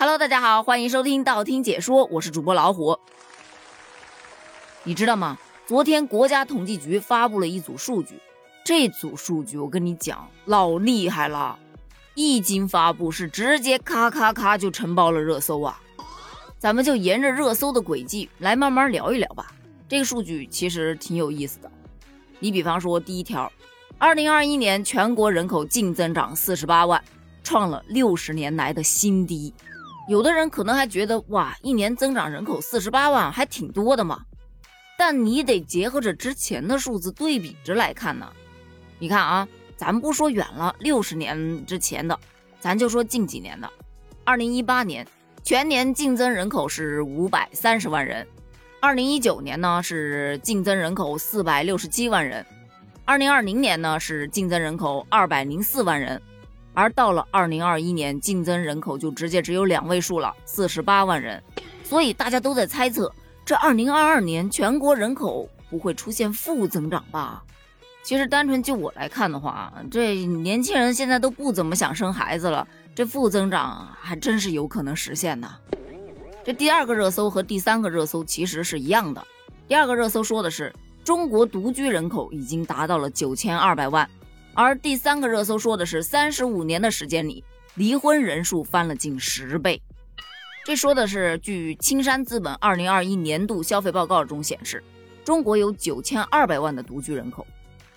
Hello，大家好，欢迎收听道听解说，我是主播老虎。你知道吗？昨天国家统计局发布了一组数据，这组数据我跟你讲老厉害了，一经发布是直接咔咔咔就承包了热搜啊！咱们就沿着热搜的轨迹来慢慢聊一聊吧。这个数据其实挺有意思的。你比方说第一条，二零二一年全国人口净增长四十八万，创了六十年来的新低。有的人可能还觉得哇，一年增长人口四十八万还挺多的嘛，但你得结合着之前的数字对比着来看呢。你看啊，咱不说远了六十年之前的，咱就说近几年的。二零一八年全年净增人口是五百三十万人，二零一九年呢是净增人口四百六十七万人，二零二零年呢是净增人口二百零四万人。而到了二零二一年，净增人口就直接只有两位数了，四十八万人。所以大家都在猜测，这二零二二年全国人口不会出现负增长吧？其实单纯就我来看的话，这年轻人现在都不怎么想生孩子了，这负增长还真是有可能实现的。这第二个热搜和第三个热搜其实是一样的。第二个热搜说的是中国独居人口已经达到了九千二百万。而第三个热搜说的是，三十五年的时间里，离婚人数翻了近十倍。这说的是，据青山资本二零二一年度消费报告中显示，中国有九千二百万的独居人口。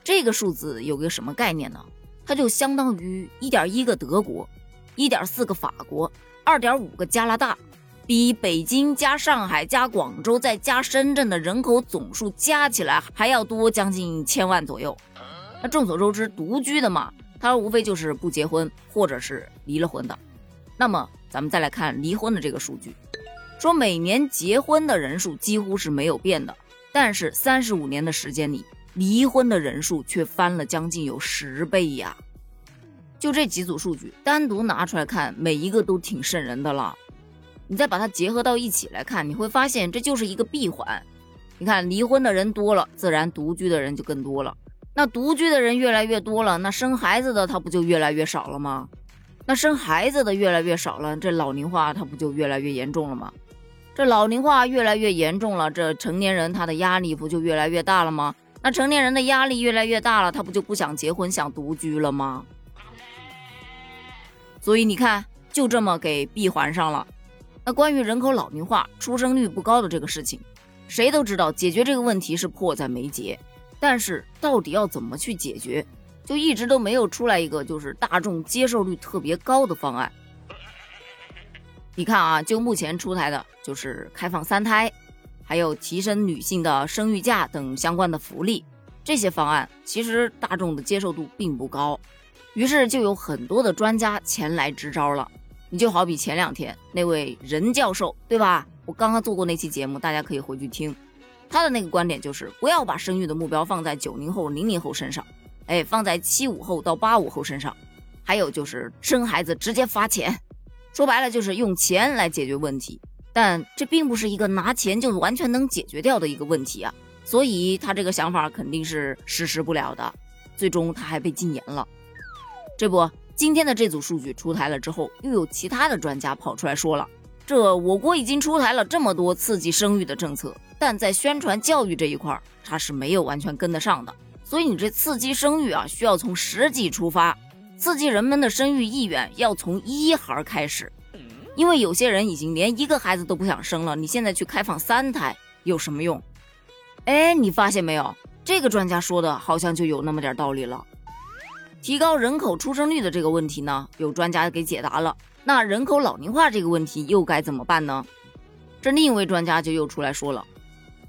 这个数字有个什么概念呢？它就相当于一点一个德国，一点四个法国，二点五个加拿大，比北京加上海加广州再加深圳的人口总数加起来还要多将近千万左右。那众所周知，独居的嘛，他说无非就是不结婚或者是离了婚的。那么，咱们再来看离婚的这个数据，说每年结婚的人数几乎是没有变的，但是三十五年的时间里，离婚的人数却翻了将近有十倍呀！就这几组数据单独拿出来看，每一个都挺瘆人的了。你再把它结合到一起来看，你会发现这就是一个闭环。你看，离婚的人多了，自然独居的人就更多了。那独居的人越来越多了，那生孩子的他不就越来越少了吗？那生孩子的越来越少了，这老龄化他不就越来越严重了吗？这老龄化越来越严重了，这成年人他的压力不就越来越大了吗？那成年人的压力越来越大了，他不就不想结婚，想独居了吗？所以你看，就这么给闭环上了。那关于人口老龄化、出生率不高的这个事情，谁都知道，解决这个问题是迫在眉睫。但是到底要怎么去解决，就一直都没有出来一个就是大众接受率特别高的方案。你看啊，就目前出台的就是开放三胎，还有提升女性的生育假等相关的福利，这些方案其实大众的接受度并不高。于是就有很多的专家前来支招了。你就好比前两天那位任教授，对吧？我刚刚做过那期节目，大家可以回去听。他的那个观点就是不要把生育的目标放在九零后、零零后身上，哎，放在七五后到八五后身上。还有就是生孩子直接发钱，说白了就是用钱来解决问题。但这并不是一个拿钱就完全能解决掉的一个问题啊，所以他这个想法肯定是实施不了的。最终他还被禁言了。这不，今天的这组数据出台了之后，又有其他的专家跑出来说了，这我国已经出台了这么多刺激生育的政策。但在宣传教育这一块，它是没有完全跟得上的。所以你这刺激生育啊，需要从实际出发，刺激人们的生育意愿要从一孩开始。因为有些人已经连一个孩子都不想生了，你现在去开放三胎有什么用？哎，你发现没有？这个专家说的好像就有那么点道理了。提高人口出生率的这个问题呢，有专家给解答了。那人口老龄化这个问题又该怎么办呢？这另一位专家就又出来说了。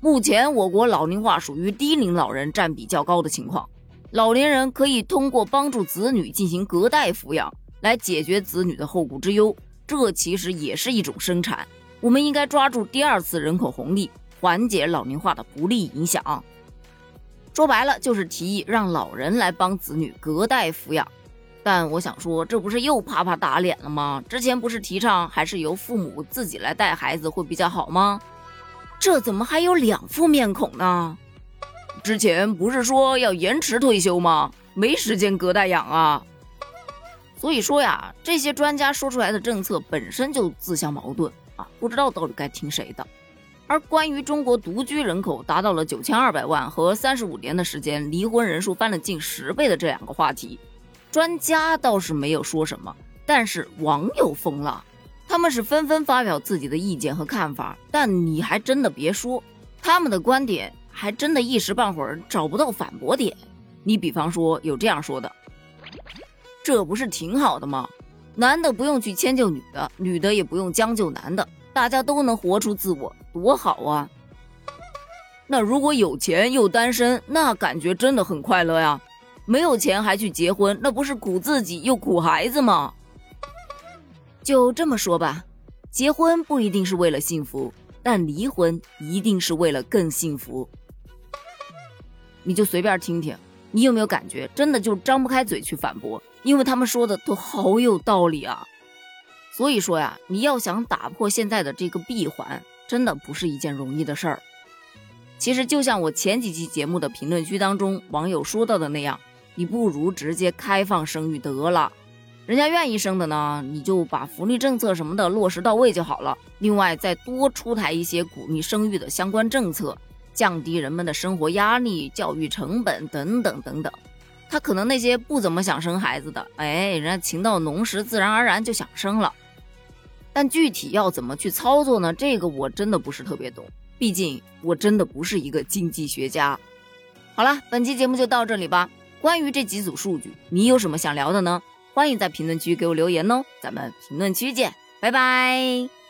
目前我国老龄化属于低龄老人占比较高的情况，老年人可以通过帮助子女进行隔代抚养来解决子女的后顾之忧，这其实也是一种生产。我们应该抓住第二次人口红利，缓解老龄化的不利影响。说白了就是提议让老人来帮子女隔代抚养，但我想说，这不是又啪啪打脸了吗？之前不是提倡还是由父母自己来带孩子会比较好吗？这怎么还有两副面孔呢？之前不是说要延迟退休吗？没时间隔代养啊！所以说呀，这些专家说出来的政策本身就自相矛盾啊，不知道到底该听谁的。而关于中国独居人口达到了九千二百万和三十五年的时间离婚人数翻了近十倍的这两个话题，专家倒是没有说什么，但是网友疯了，他们是纷纷发表自己的意见和看法。但你还真的别说，他们的观点还真的一时半会儿找不到反驳点。你比方说有这样说的：“这不是挺好的吗？男的不用去迁就女的，女的也不用将就男的。”大家都能活出自我，多好啊！那如果有钱又单身，那感觉真的很快乐呀。没有钱还去结婚，那不是苦自己又苦孩子吗？就这么说吧，结婚不一定是为了幸福，但离婚一定是为了更幸福。你就随便听听，你有没有感觉真的就张不开嘴去反驳？因为他们说的都好有道理啊。所以说呀，你要想打破现在的这个闭环，真的不是一件容易的事儿。其实就像我前几期节目的评论区当中网友说到的那样，你不如直接开放生育得了。人家愿意生的呢，你就把福利政策什么的落实到位就好了。另外再多出台一些鼓励生育的相关政策，降低人们的生活压力、教育成本等等等等。他可能那些不怎么想生孩子的，哎，人家情到浓时自然而然就想生了。但具体要怎么去操作呢？这个我真的不是特别懂，毕竟我真的不是一个经济学家。好了，本期节目就到这里吧。关于这几组数据，你有什么想聊的呢？欢迎在评论区给我留言哦。咱们评论区见，拜拜。